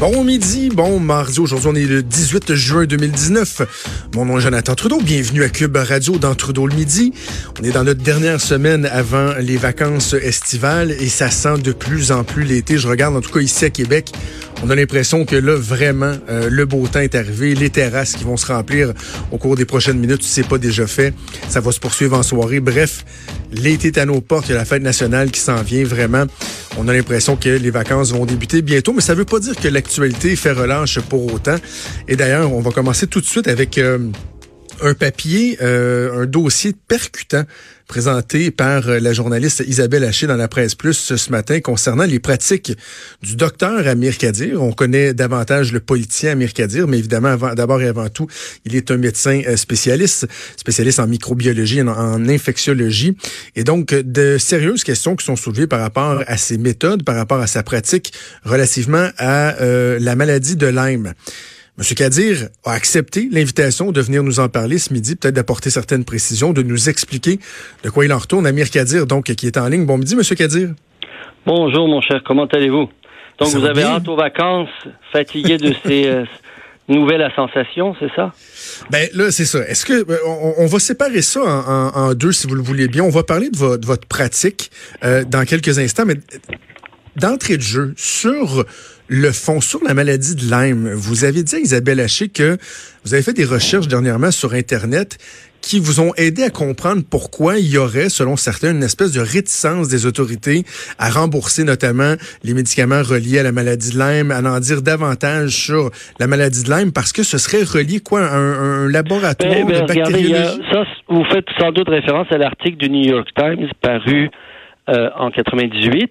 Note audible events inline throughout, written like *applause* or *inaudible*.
Bon midi, bon mardi. Aujourd'hui, on est le 18 juin 2019. Mon nom est Jonathan Trudeau. Bienvenue à Cube Radio dans Trudeau le midi. On est dans notre dernière semaine avant les vacances estivales et ça sent de plus en plus l'été. Je regarde en tout cas ici à Québec. On a l'impression que là, vraiment, euh, le beau temps est arrivé. Les terrasses qui vont se remplir au cours des prochaines minutes, si c'est pas déjà fait, ça va se poursuivre en soirée. Bref, l'été est à nos portes. Il y a la fête nationale qui s'en vient vraiment. On a l'impression que les vacances vont débuter bientôt, mais ça veut pas dire que l'actualité fait relâche pour autant. Et d'ailleurs, on va commencer tout de suite avec... Euh, un papier, euh, un dossier percutant présenté par euh, la journaliste Isabelle Haché dans la presse plus ce matin concernant les pratiques du docteur Amir Kadir. On connaît davantage le politicien Amir Kadir, mais évidemment, d'abord et avant tout, il est un médecin euh, spécialiste, spécialiste en microbiologie, en, en infectiologie. Et donc, de sérieuses questions qui sont soulevées par rapport à ses méthodes, par rapport à sa pratique relativement à la maladie de Lyme. M. Kadir a accepté l'invitation de venir nous en parler ce midi, peut-être d'apporter certaines précisions, de nous expliquer de quoi il en retourne. Amir Kadir, donc, qui est en ligne. Bon midi, M. Kadir. Bonjour, mon cher. Comment allez-vous? Donc, vous avez hâte aux vacances, fatigué de ces *laughs* euh, nouvelles à sensation, c'est ça? Ben là, c'est ça. Est-ce que euh, on, va séparer ça en, deux, si vous le voulez bien? On va parler de, votre, pratique euh, dans quelques instants, mais d'entrée de jeu sur le fond, sur la maladie de Lyme, vous avez dit à Isabelle Haché que vous avez fait des recherches dernièrement sur Internet qui vous ont aidé à comprendre pourquoi il y aurait, selon certains, une espèce de réticence des autorités à rembourser notamment les médicaments reliés à la maladie de Lyme, à en dire davantage sur la maladie de Lyme, parce que ce serait relié quoi, un, un laboratoire ben, ben, de bactériologie? ça, vous faites sans doute référence à l'article du New York Times paru euh, en 98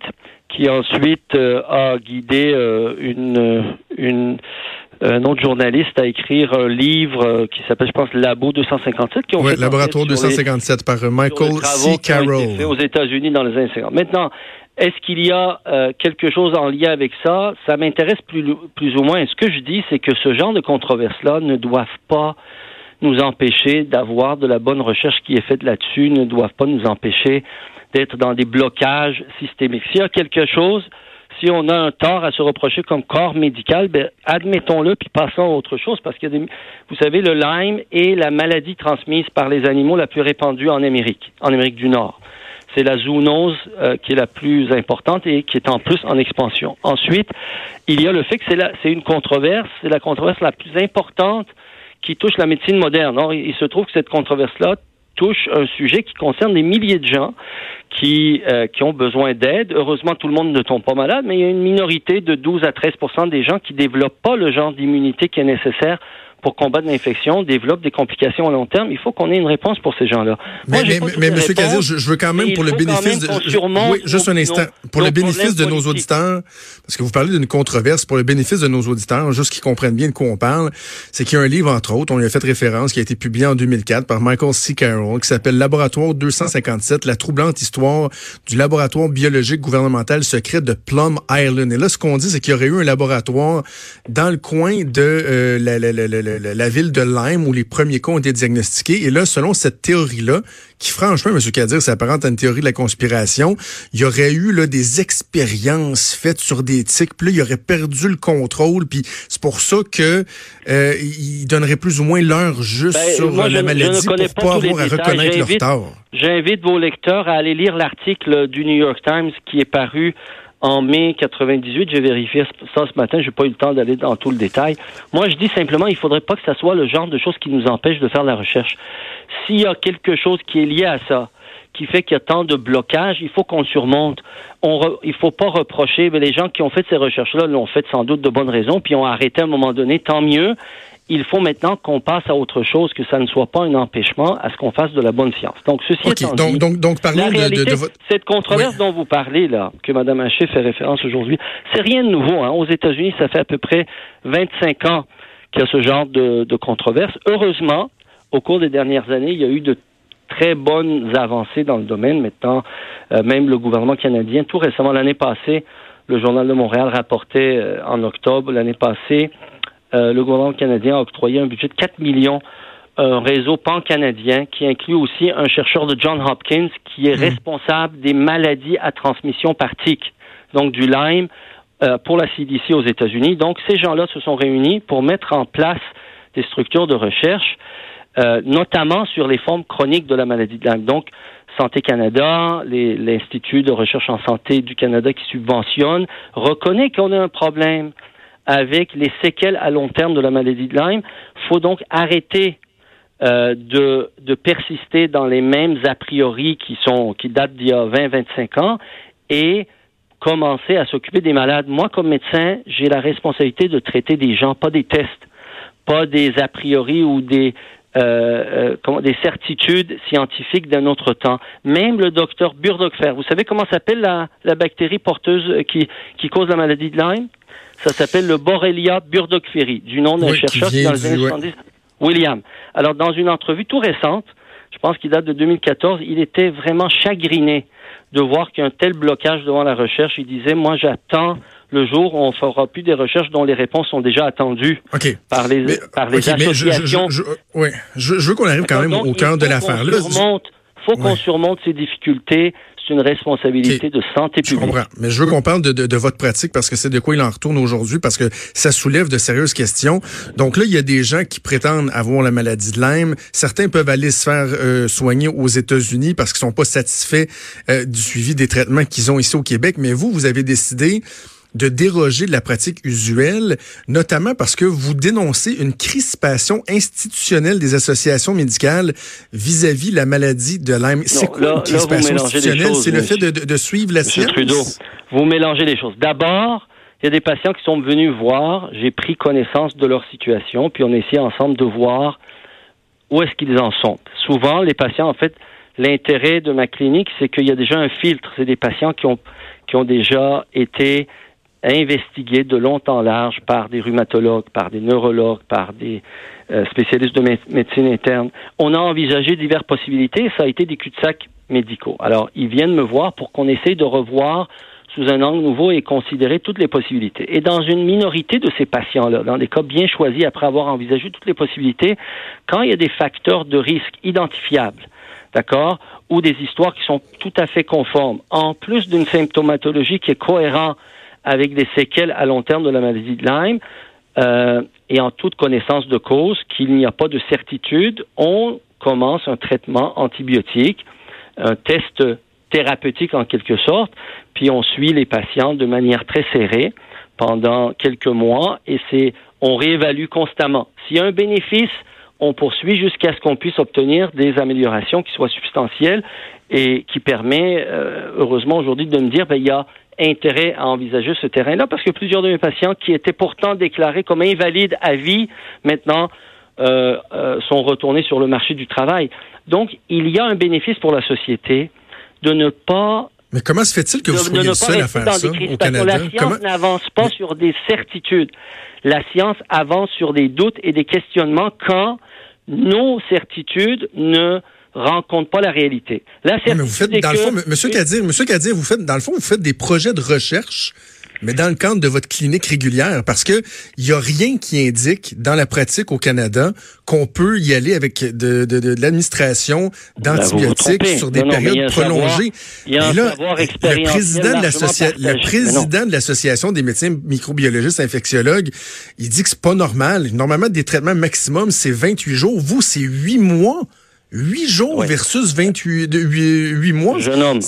qui ensuite euh, a guidé euh, une, une un autre journaliste à écrire un livre qui s'appelle, je pense, Labo 257. Qui ont oui, Laboratoire 257 par Michael C. Carroll. aux États-Unis dans les années 50. Maintenant, est-ce qu'il y a quelque chose en lien avec ça? Ça m'intéresse plus, plus ou moins. Ce que je dis, c'est que ce genre de controverses-là ne doivent pas nous empêcher d'avoir de la bonne recherche qui est faite là-dessus, ne doivent pas nous empêcher d'être dans des blocages systémiques. S'il y a quelque chose, si on a un tort à se reprocher comme corps médical, ben, admettons-le puis passons à autre chose parce que vous savez le Lyme est la maladie transmise par les animaux la plus répandue en Amérique, en Amérique du Nord. C'est la zoonose euh, qui est la plus importante et qui est en plus en expansion. Ensuite, il y a le fait que c'est une controverse, c'est la controverse la plus importante qui touche la médecine moderne. il se trouve que cette controverse-là touche un sujet qui concerne des milliers de gens qui, euh, qui ont besoin d'aide. Heureusement, tout le monde ne tombe pas malade, mais il y a une minorité de 12 à 13% des gens qui développent pas le genre d'immunité qui est nécessaire pour combattre l'infection développe des complications à long terme. Il faut qu'on ait une réponse pour ces gens-là. Mais, mais, mais, M. Cazir, je, veux quand même, pour le bénéfice de... Oui, juste un instant. pour le bénéfice de nos auditeurs, parce que vous parlez d'une controverse, pour le bénéfice de nos auditeurs, juste qu'ils comprennent bien de quoi on parle, c'est qu'il y a un livre, entre autres, on lui a fait référence, qui a été publié en 2004 par Michael C. Carroll, qui s'appelle Laboratoire 257, la troublante histoire du laboratoire biologique gouvernemental secret de Plum Island. Et là, ce qu'on dit, c'est qu'il y aurait eu un laboratoire dans le coin de euh, la, la, la, la la ville de Lyme où les premiers cas ont été diagnostiqués. Et là, selon cette théorie-là, qui franchement, M. Kadir, s'apparente à une théorie de la conspiration, il y aurait eu là, des expériences faites sur des tiques, puis là, il aurait perdu le contrôle, puis c'est pour ça que euh, il donnerait plus ou moins l'heure juste ben, sur la maladie pour pas avoir à reconnaître leur tort. J'invite vos lecteurs à aller lire l'article du New York Times qui est paru en mai 98. J'ai vérifié ça ce matin. J'ai pas eu le temps d'aller dans tout le détail. Moi, je dis simplement, il faudrait pas que ça soit le genre de choses qui nous empêche de faire la recherche. S'il y a quelque chose qui est lié à ça, qui fait qu'il y a tant de blocages, il faut qu'on surmonte. On re, il faut pas reprocher, mais les gens qui ont fait ces recherches-là l'ont fait sans doute de bonnes raisons, puis ont arrêté à un moment donné, tant mieux il faut maintenant qu'on passe à autre chose, que ça ne soit pas un empêchement à ce qu'on fasse de la bonne science. Donc, ceci étant donc, dit, donc, donc, parlons de, de, cette controverse dont vous parlez, là, que Mme Haché fait référence aujourd'hui, c'est rien de nouveau. Hein. Aux États-Unis, ça fait à peu près 25 ans qu'il y a ce genre de, de controverse. Heureusement, au cours des dernières années, il y a eu de très bonnes avancées dans le domaine. Maintenant, euh, même le gouvernement canadien, tout récemment, l'année passée, le Journal de Montréal rapportait euh, en octobre, l'année passée, le gouvernement canadien a octroyé un budget de 4 millions un réseau pan-canadien qui inclut aussi un chercheur de John Hopkins qui est mmh. responsable des maladies à transmission par tic, donc du Lyme, euh, pour la CDC aux États-Unis. Donc, ces gens-là se sont réunis pour mettre en place des structures de recherche, euh, notamment sur les formes chroniques de la maladie de Lyme. Donc, Santé Canada, l'Institut de recherche en santé du Canada qui subventionne, reconnaît qu'on a un problème avec les séquelles à long terme de la maladie de Lyme. Faut donc arrêter euh, de, de persister dans les mêmes a priori qui sont qui datent d'il y a 20-25 ans et commencer à s'occuper des malades. Moi, comme médecin, j'ai la responsabilité de traiter des gens, pas des tests, pas des a priori ou des euh, euh des certitudes scientifiques d'un autre temps. Même le docteur Burdockfer, vous savez comment s'appelle la, la bactérie porteuse qui, qui cause la maladie de Lyme? Ça s'appelle le Borrelia burgdorferi, du nom d'un chercheur qui, dans les années 70, William. Alors, dans une entrevue tout récente, je pense qu'il date de 2014, il était vraiment chagriné de voir qu'il y a un tel blocage devant la recherche. Il disait, moi, j'attends le jour où on fera plus des recherches dont les réponses sont déjà attendues par les, par les associations. Je, je, veux qu'on arrive quand même au cœur de l'affaire. Il faut qu'on surmonte ces difficultés c'est une responsabilité de santé publique. Je comprends. Mais je veux qu'on parle de, de, de, votre pratique parce que c'est de quoi il en retourne aujourd'hui parce que ça soulève de sérieuses questions. Donc là, il y a des gens qui prétendent avoir la maladie de Lyme. Certains peuvent aller se faire euh, soigner aux États-Unis parce qu'ils sont pas satisfaits euh, du suivi des traitements qu'ils ont ici au Québec. Mais vous, vous avez décidé de déroger de la pratique usuelle, notamment parce que vous dénoncez une crispation institutionnelle des associations médicales vis-à-vis la maladie de Lyme. C'est quoi une crispation institutionnelle? C'est le fait de, de, suivre la science? Trudeau, vous mélangez les choses. D'abord, il y a des patients qui sont venus voir, j'ai pris connaissance de leur situation, puis on essaie ensemble de voir où est-ce qu'ils en sont. Souvent, les patients, en fait, l'intérêt de ma clinique, c'est qu'il y a déjà un filtre. C'est des patients qui ont, qui ont déjà été investigué de long en large par des rhumatologues, par des neurologues, par des euh, spécialistes de médecine interne. On a envisagé diverses possibilités. Ça a été des cul-de-sac médicaux. Alors, ils viennent me voir pour qu'on essaye de revoir sous un angle nouveau et considérer toutes les possibilités. Et dans une minorité de ces patients-là, dans des cas bien choisis après avoir envisagé toutes les possibilités, quand il y a des facteurs de risque identifiables, d'accord, ou des histoires qui sont tout à fait conformes, en plus d'une symptomatologie qui est cohérente avec des séquelles à long terme de la maladie de Lyme euh, et en toute connaissance de cause qu'il n'y a pas de certitude, on commence un traitement antibiotique, un test thérapeutique en quelque sorte, puis on suit les patients de manière très serrée pendant quelques mois et c'est on réévalue constamment. S'il y a un bénéfice, on poursuit jusqu'à ce qu'on puisse obtenir des améliorations qui soient substantielles et qui permet, euh, heureusement aujourd'hui, de me dire, ben, il y a intérêt à envisager ce terrain-là parce que plusieurs de mes patients qui étaient pourtant déclarés comme invalides à vie, maintenant, euh, euh, sont retournés sur le marché du travail. Donc, il y a un bénéfice pour la société de ne pas mais comment se fait-il que vous soyez le seul à faire ça au Canada? La science n'avance pas sur des certitudes. La science avance sur des doutes et des questionnements quand nos certitudes ne rencontre pas la réalité. La mais vous faites, dans le fond, Monsieur Kadir, Monsieur Kadir, vous faites, dans le fond, vous faites des projets de recherche mais dans le cadre de votre clinique régulière, parce que il y a rien qui indique dans la pratique au Canada qu'on peut y aller avec de, de, de, l'administration ben, d'antibiotiques sur des périodes prolongées. il y a un là, le président de l'association, le président de l'association des médecins microbiologistes infectiologues, il dit que c'est pas normal. Normalement, des traitements maximum c'est 28 jours. Vous, c'est 8 mois. 8 jours versus 28 de 8, mois. Jeune homme.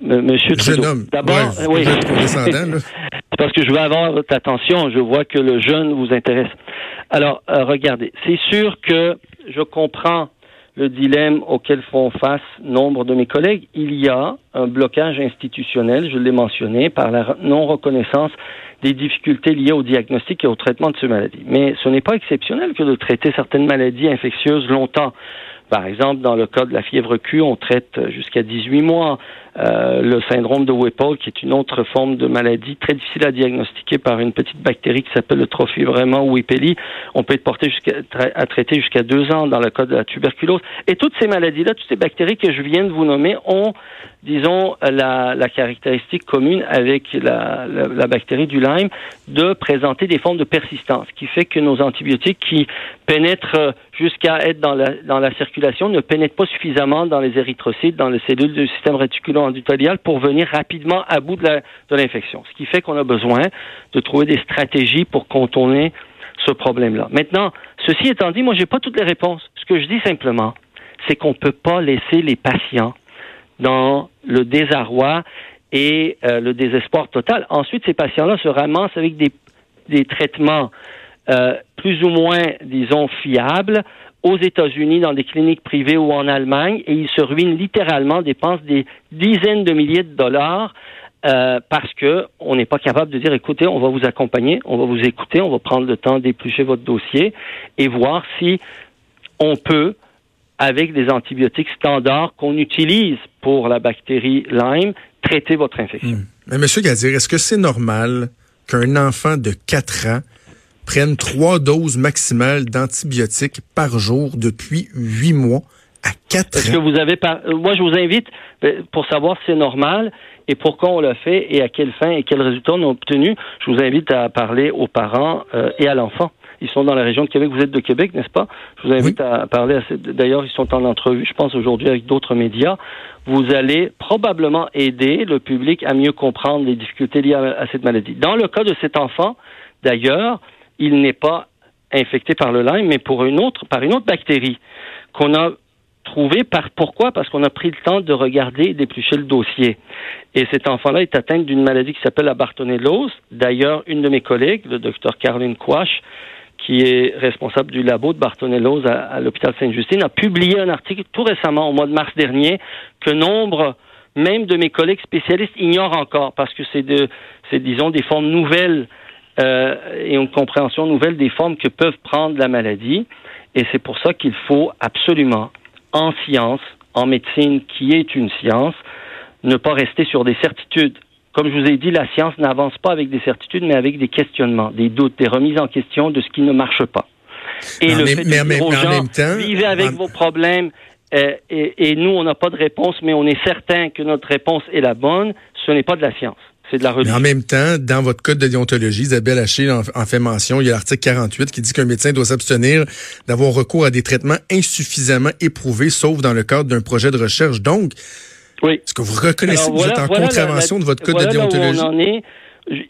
Monsieur Jeune homme. D'abord, oui. *laughs* C'est parce que je veux avoir votre attention. Je vois que le jeune vous intéresse. Alors, euh, regardez, c'est sûr que je comprends le dilemme auquel font face nombre de mes collègues. Il y a un blocage institutionnel, je l'ai mentionné, par la non-reconnaissance des difficultés liées au diagnostic et au traitement de ces maladies. Mais ce n'est pas exceptionnel que de traiter certaines maladies infectieuses longtemps Par exemple, dans le cas de la fièvre Q, on traite jusqu'à 18 mois. Euh, le syndrome de Whipple, qui est une autre forme de maladie très difficile à diagnostiquer par une petite bactérie qui s'appelle le trophivrement Whippeli, on peut être porté jusqu'à à traiter jusqu'à deux ans dans le cas de la tuberculose. Et toutes ces maladies-là, toutes ces bactéries que je viens de vous nommer ont, disons, la, caractéristique commune avec la, la, la, bactérie du Lyme de présenter des formes de persistance, qui fait que nos antibiotiques qui pénètrent jusqu'à être dans la, dans la circulation ne pénètrent pas suffisamment dans les érythrocytes, dans les cellules du système réticulo-endothelial pour venir rapidement à bout de l'infection. Ce qui fait qu'on a besoin de trouver des stratégies pour contourner ce problème-là. Maintenant, ceci étant dit, moi, j'ai pas toutes les réponses. Ce que je dis simplement, c'est qu'on ne peut pas laisser les patients dans le désarroi et euh, le désespoir total. Ensuite, ces patients-là se ramassent avec des, des traitements euh, plus ou moins, disons, fiables aux États-Unis, dans des cliniques privées ou en Allemagne, et ils se ruinent littéralement, dépensent des dizaines de milliers de dollars euh, parce que on n'est pas capable de dire écoutez, on va vous accompagner, on va vous écouter, on va prendre le temps d'éplucher votre dossier et voir si on peut, avec des antibiotiques standards qu'on utilise pour la bactérie Lyme, traiter votre infection. Hmm. Mais Monsieur Gadir, est-ce que c'est normal qu'un enfant de 4 ans prenne trois doses maximales d'antibiotiques par jour depuis huit mois à quatre ans. Que vous avez Moi, je vous invite, ben, pour savoir si c'est normal et pourquoi on l'a fait et à quelle fin et quels résultats on a obtenu, je vous invite à parler aux parents euh, et à l'enfant. Ils sont dans la région de Québec. Vous êtes de Québec, n'est-ce pas? Je vous invite à parler. À... D'ailleurs, ils sont en entrevue, je pense, aujourd'hui avec d'autres médias. Vous allez probablement aider le public à mieux comprendre les difficultés liées à cette maladie. Dans le cas de cet enfant, d'ailleurs, il n'est pas infecté par le Lyme, mais pour une autre, par une autre bactérie qu'on a trouvée par pourquoi? Parce qu'on a pris le temps de regarder et d'éplucher le dossier. Et cet enfant-là est atteint d'une maladie qui s'appelle la bartonellose. D'ailleurs, une de mes collègues, le docteur Caroline Quash, qui est responsable du labo de bartonellose à, l'hôpital Sainte-Justine, a publié un article tout récemment, au mois de mars dernier, que nombre même de mes collègues spécialistes ignorent encore parce que c'est de, c'est disons des formes nouvelles euh, et une compréhension nouvelle des formes que peuvent prendre la maladie. Et c'est pour ça qu'il faut absolument, en science, en médecine, qui est une science, ne pas rester sur des certitudes. Comme je vous ai dit, la science n'avance pas avec des certitudes, mais avec des questionnements, des doutes, des remises en question de ce qui ne marche pas. Et le fait de dire aux gens, vivez avec vos problèmes, euh, et, et nous, on n'a pas de réponse, mais on est certain que notre réponse est la bonne, ce n'est pas de la science. C'est de la Mais en même temps, dans votre code de déontologie, Isabelle Haché en, fait mention, il y a l'article 48 qui dit qu'un médecin doit s'abstenir d'avoir recours à des traitements insuffisamment éprouvés, sauf dans le cadre d'un projet de recherche. Donc, oui. est-ce que vous reconnaissez que vous êtes en contravention de votre code de déontologie? Où on en est.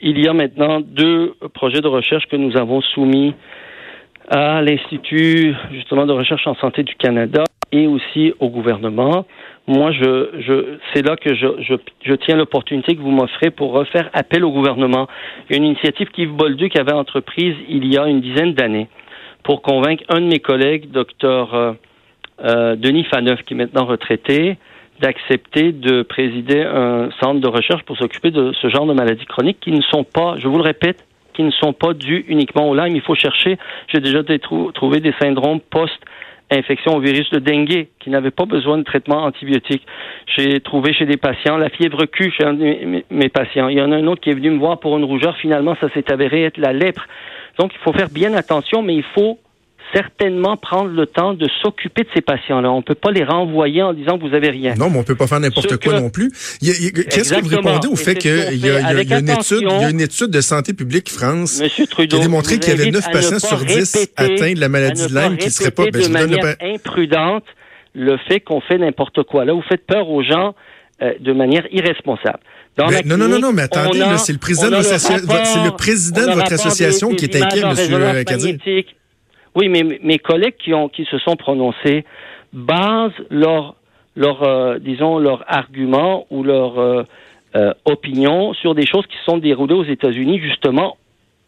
Il y a maintenant deux projets de recherche que nous avons soumis à l'Institut justement de recherche en santé du Canada et aussi au gouvernement moi, je, je, c'est là que je, je, je tiens l'opportunité que vous m'offrez pour refaire appel au gouvernement. Une initiative qu'Yves Bolduc avait entreprise il y a une dizaine d'années pour convaincre un de mes collègues, docteur euh, euh, Denis Faneuf, qui est maintenant retraité, d'accepter de présider un centre de recherche pour s'occuper de ce genre de maladies chroniques qui ne sont pas, je vous le répète, qui ne sont pas dues uniquement au Lyme. Il faut chercher, j'ai déjà trouvé des syndromes post- infection au virus de dengue qui n'avait pas besoin de traitement antibiotique. J'ai trouvé chez des patients la fièvre Q chez un de mes patients. Il y en a un autre qui est venu me voir pour une rougeur. Finalement, ça s'est avéré être la lèpre. Donc, il faut faire bien attention, mais il faut certainement prendre le temps de s'occuper de ces patients-là. On ne peut pas les renvoyer en disant que vous avez rien. Non, mais on ne peut pas faire n'importe quoi non plus. Qu'est-ce que vous répondez au fait qu'il y, a, une étude, y a une étude de santé publique France qui a démontré qu'il y avait 9 patients sur 10 atteints de la maladie de Lyme qui ne seraient pas... Ben, de manière imprudente le fait qu'on fait n'importe quoi. Là, vous faites peur aux gens euh, de manière irresponsable. non, non, non, non, mais attendez, c'est le président, de, le président de votre association qui est inquiet, M. Kadir. Oui, mais mes collègues qui, se sont prononcés basent leur, leur euh, disons, leur argument ou leur euh, euh, opinion sur des choses qui sont déroulées aux États-Unis, justement,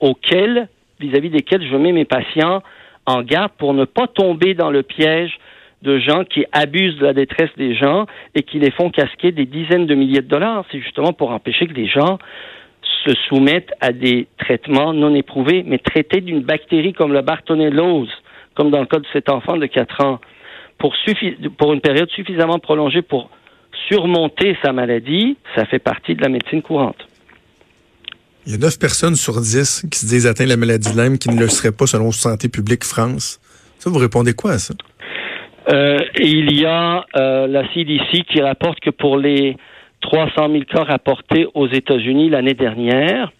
auxquelles, vis-à-vis desquelles je mets mes patients en garde pour ne pas tomber dans le piège de gens qui abusent de la détresse des gens et qui les font casquer des dizaines de milliers de dollars. C'est justement pour empêcher que les gens se soumettent à des traitements non éprouvés, mais traités d'une bactérie comme la bartonellose, comme dans le cas de cet enfant de 4 ans, pour, pour une période suffisamment prolongée pour surmonter sa maladie, ça fait partie de la médecine courante. Il y a 9 personnes sur 10 qui se disent atteintes de la maladie de Lyme qui ne le seraient pas selon Santé publique France. Ça, vous répondez quoi à ça? Euh, il y a euh, la CDC qui rapporte que pour les 300 000 cas rapportés aux États-Unis l'année dernière,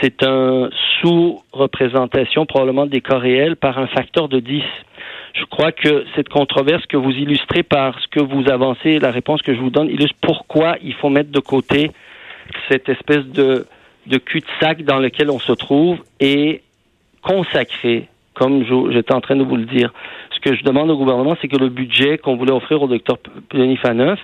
c'est un sous-représentation probablement des cas réels par un facteur de 10. Je crois que cette controverse que vous illustrez par ce que vous avancez, la réponse que je vous donne, illustre pourquoi il faut mettre de côté cette espèce de, de cul-de-sac dans lequel on se trouve et consacrer, comme j'étais en train de vous le dire, ce que je demande au gouvernement, c'est que le budget qu'on voulait offrir au docteur Plenifaneuf,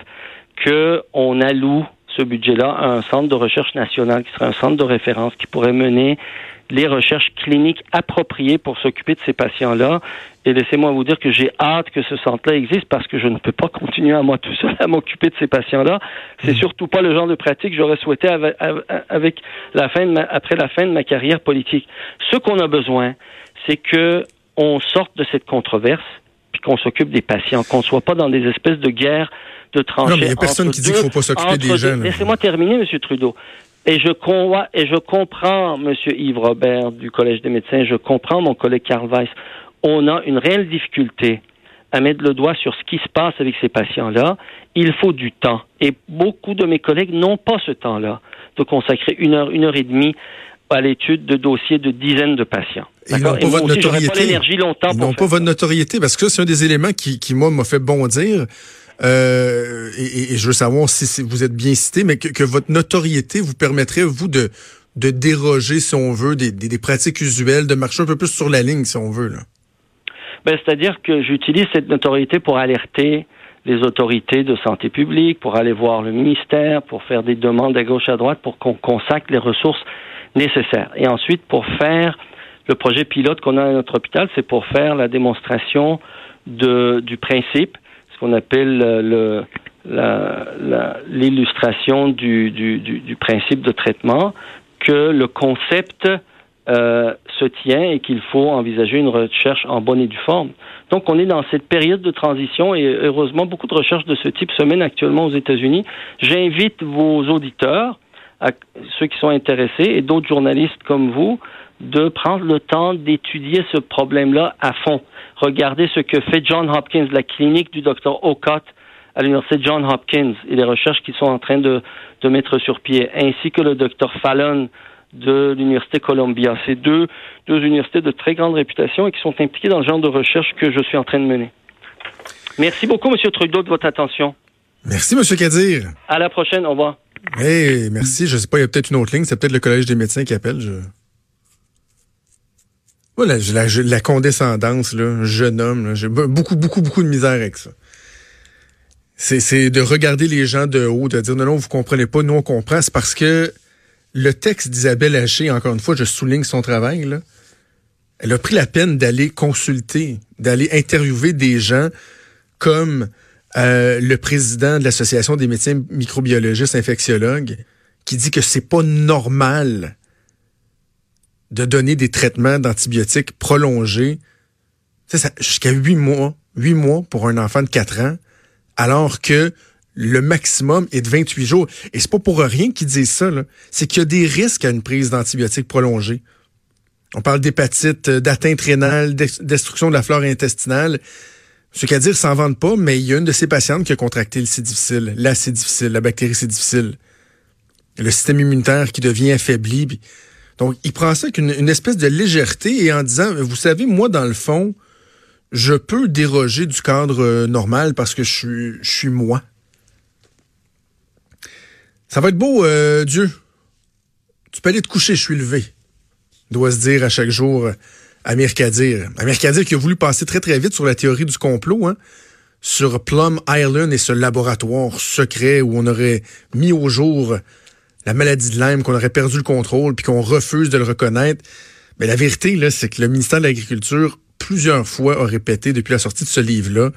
qu'on alloue ce budget-là à un centre de recherche national qui serait un centre de référence qui pourrait mener les recherches cliniques appropriées pour s'occuper de ces patients-là. Et laissez-moi vous dire que j'ai hâte que ce centre-là existe parce que je ne peux pas *laughs* continuer à moi tout seul à m'occuper de ces patients-là. C'est mmh. surtout pas le genre de pratique que j'aurais souhaité avec, la fin après la fin de ma carrière politique. Ce qu'on a besoin, c'est que on sorte de cette controverse puis qu'on s'occupe des patients, qu'on soit pas dans des espèces de guerres de tranchées. Non, mais il n'y a personne qui dit qu'il faut pas s'occuper des jeunes. Laissez-moi terminer, M. Trudeau. Et je, et je comprends M. Yves Robert du Collège des médecins, je comprends mon collègue Karl Weiss. On a une réelle difficulté à mettre le doigt sur ce qui se passe avec ces patients-là. Il faut du temps. Et beaucoup de mes collègues n'ont pas ce temps-là de consacrer une heure, une heure et demie à l'étude de dossiers de dizaines de patients. Ils n'ont pas votre notoriété. Ils n'ont pas votre notoriété parce que c'est un des éléments qui, qui moi, m'a fait bondir. Euh, et, je veux savoir si, vous êtes bien cité, mais que, votre notoriété vous permettrait, vous, de, de déroger, si on veut, des, des, pratiques usuelles, de marcher un peu plus sur la ligne, si on veut. Ben, C'est-à-dire que j'utilise cette notoriété pour alerter les autorités de santé publique, pour aller voir le ministère, pour faire des demandes à gauche à droite, pour qu'on consacre les ressources nécessaires. Et ensuite, pour faire le projet pilote qu'on a à notre hôpital, c'est pour faire la démonstration de, du principe qu'on appelle euh, l'illustration du, principe de traitement, que le concept euh, se tient et qu'il faut envisager une recherche en bonne et due forme. Donc, on est dans cette période de transition et heureusement, beaucoup de recherches de ce type se mènent actuellement aux États-Unis. J'invite vos auditeurs, ceux qui sont intéressés et d'autres journalistes comme vous, de prendre le temps d'étudier ce problème-là à fond. Regardez ce que fait John Hopkins, la clinique du docteur Ocott à l'université John Hopkins et les recherches qu'ils sont en train de, de mettre sur pied, ainsi que le docteur Fallon de l'université Columbia. C'est deux, deux universités de très grande réputation et qui sont impliquées dans le genre de recherche que je suis en train de mener. Merci beaucoup, M. Trudeau, de votre attention. Merci, M. Kadir. À la prochaine. Au revoir. Hey, merci. Je sais pas, il y a peut-être une autre ligne. C'est peut-être le Collège des médecins qui appelle. Je... La, condescendance, jeune homme, j'ai beaucoup, beaucoup, beaucoup de misère avec ça. C'est de regarder les gens de haut, de dire non, non, vous comprenez pas, nous on comprend. C'est parce que le texte d'Isabelle Haché, encore une fois, je souligne son travail, elle a pris la peine d'aller consulter, d'aller interviewer des gens comme euh, le président de l'Association des médecins microbiologistes infectiologues, qui dit que c'est pas normal de donner des traitements d'antibiotiques prolongés jusqu'à huit mois, huit mois pour un enfant de 4 ans, alors que le maximum est de 28 jours. Et c'est pas pour rien qu'ils disent ça, c'est qu'il y a des risques à une prise d'antibiotiques prolongée. On parle d'hépatite, euh, d'atteinte rénale, destruction de la flore intestinale. Ce qu'à dire s'en vendent pas, mais il y a une de ces patientes qui a contracté le C difficile, la difficile, la bactérie C difficile. Le système immunitaire qui devient affaibli. Donc, il prend ça avec une, espèce de légèreté et en disant, vous savez, moi, dans le fond, je peux déroger du cadre euh, normal parce que je suis, moi. Ça va être beau, euh, Dieu. Tu peux aller te coucher, je suis levé. Doit se dire à chaque jour euh, Amir Kadir. Amir Kadir qui a voulu passer très très vite sur la théorie du complot, hein, sur Plum Island et ce laboratoire secret où on aurait mis au jour la maladie de Lyme, qu'on aurait perdu le contrôle, puis qu'on refuse de le reconnaître. Mais la vérité, là, c'est que le ministère de l'Agriculture, plusieurs fois, a répété depuis la sortie de ce livre-là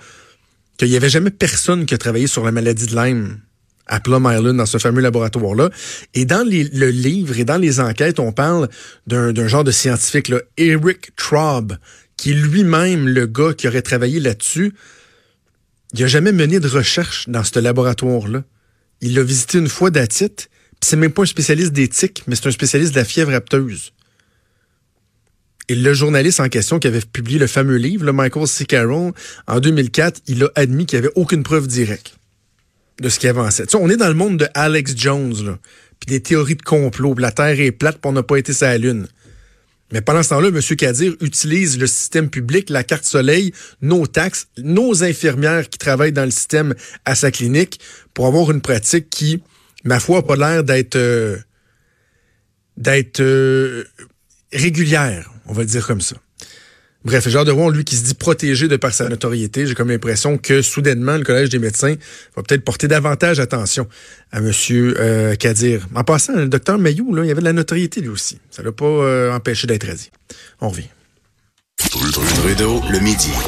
qu'il n'y avait jamais personne qui a travaillé sur la maladie de Lyme à Plum Island, dans ce fameux laboratoire-là. Et dans le livre et dans les enquêtes, on parle d'un genre de scientifique, là, Eric Traub, qui est lui-même le gars qui aurait travaillé là-dessus. Il n'a jamais mené de recherche dans ce laboratoire-là. Il l'a visité une fois d'Atite, puis c'est même pas un spécialiste d'éthique, mais c'est un spécialiste de la fièvre apteuse. Et le journaliste en question qui avait publié le fameux livre, le Michael C. Carroll, en 2004, il a admis qu'il n'y avait aucune preuve directe de ce qu'il avançait. Tu sais, on est dans le monde de Alex Jones, là, puis des théories de complot, la Terre est plate, pour on n'a pas été sur la Lune. Mais pendant ce temps-là, M. Kadir utilise le système public, la carte soleil, nos taxes, nos infirmières qui travaillent dans le système à sa clinique pour avoir une pratique qui, ma foi, n'a pas l'air d'être euh, d'être euh, régulière, on va le dire comme ça. Bref, genre de Rouen, lui qui se dit protégé de par sa notoriété, j'ai comme l'impression que soudainement, le Collège des médecins va peut-être porter davantage attention à M. Euh, Kadir. En passant, le docteur Mayou, là, il avait de la notoriété lui aussi. Ça l'a pas euh, empêché d'être dit. On revient. Le midi.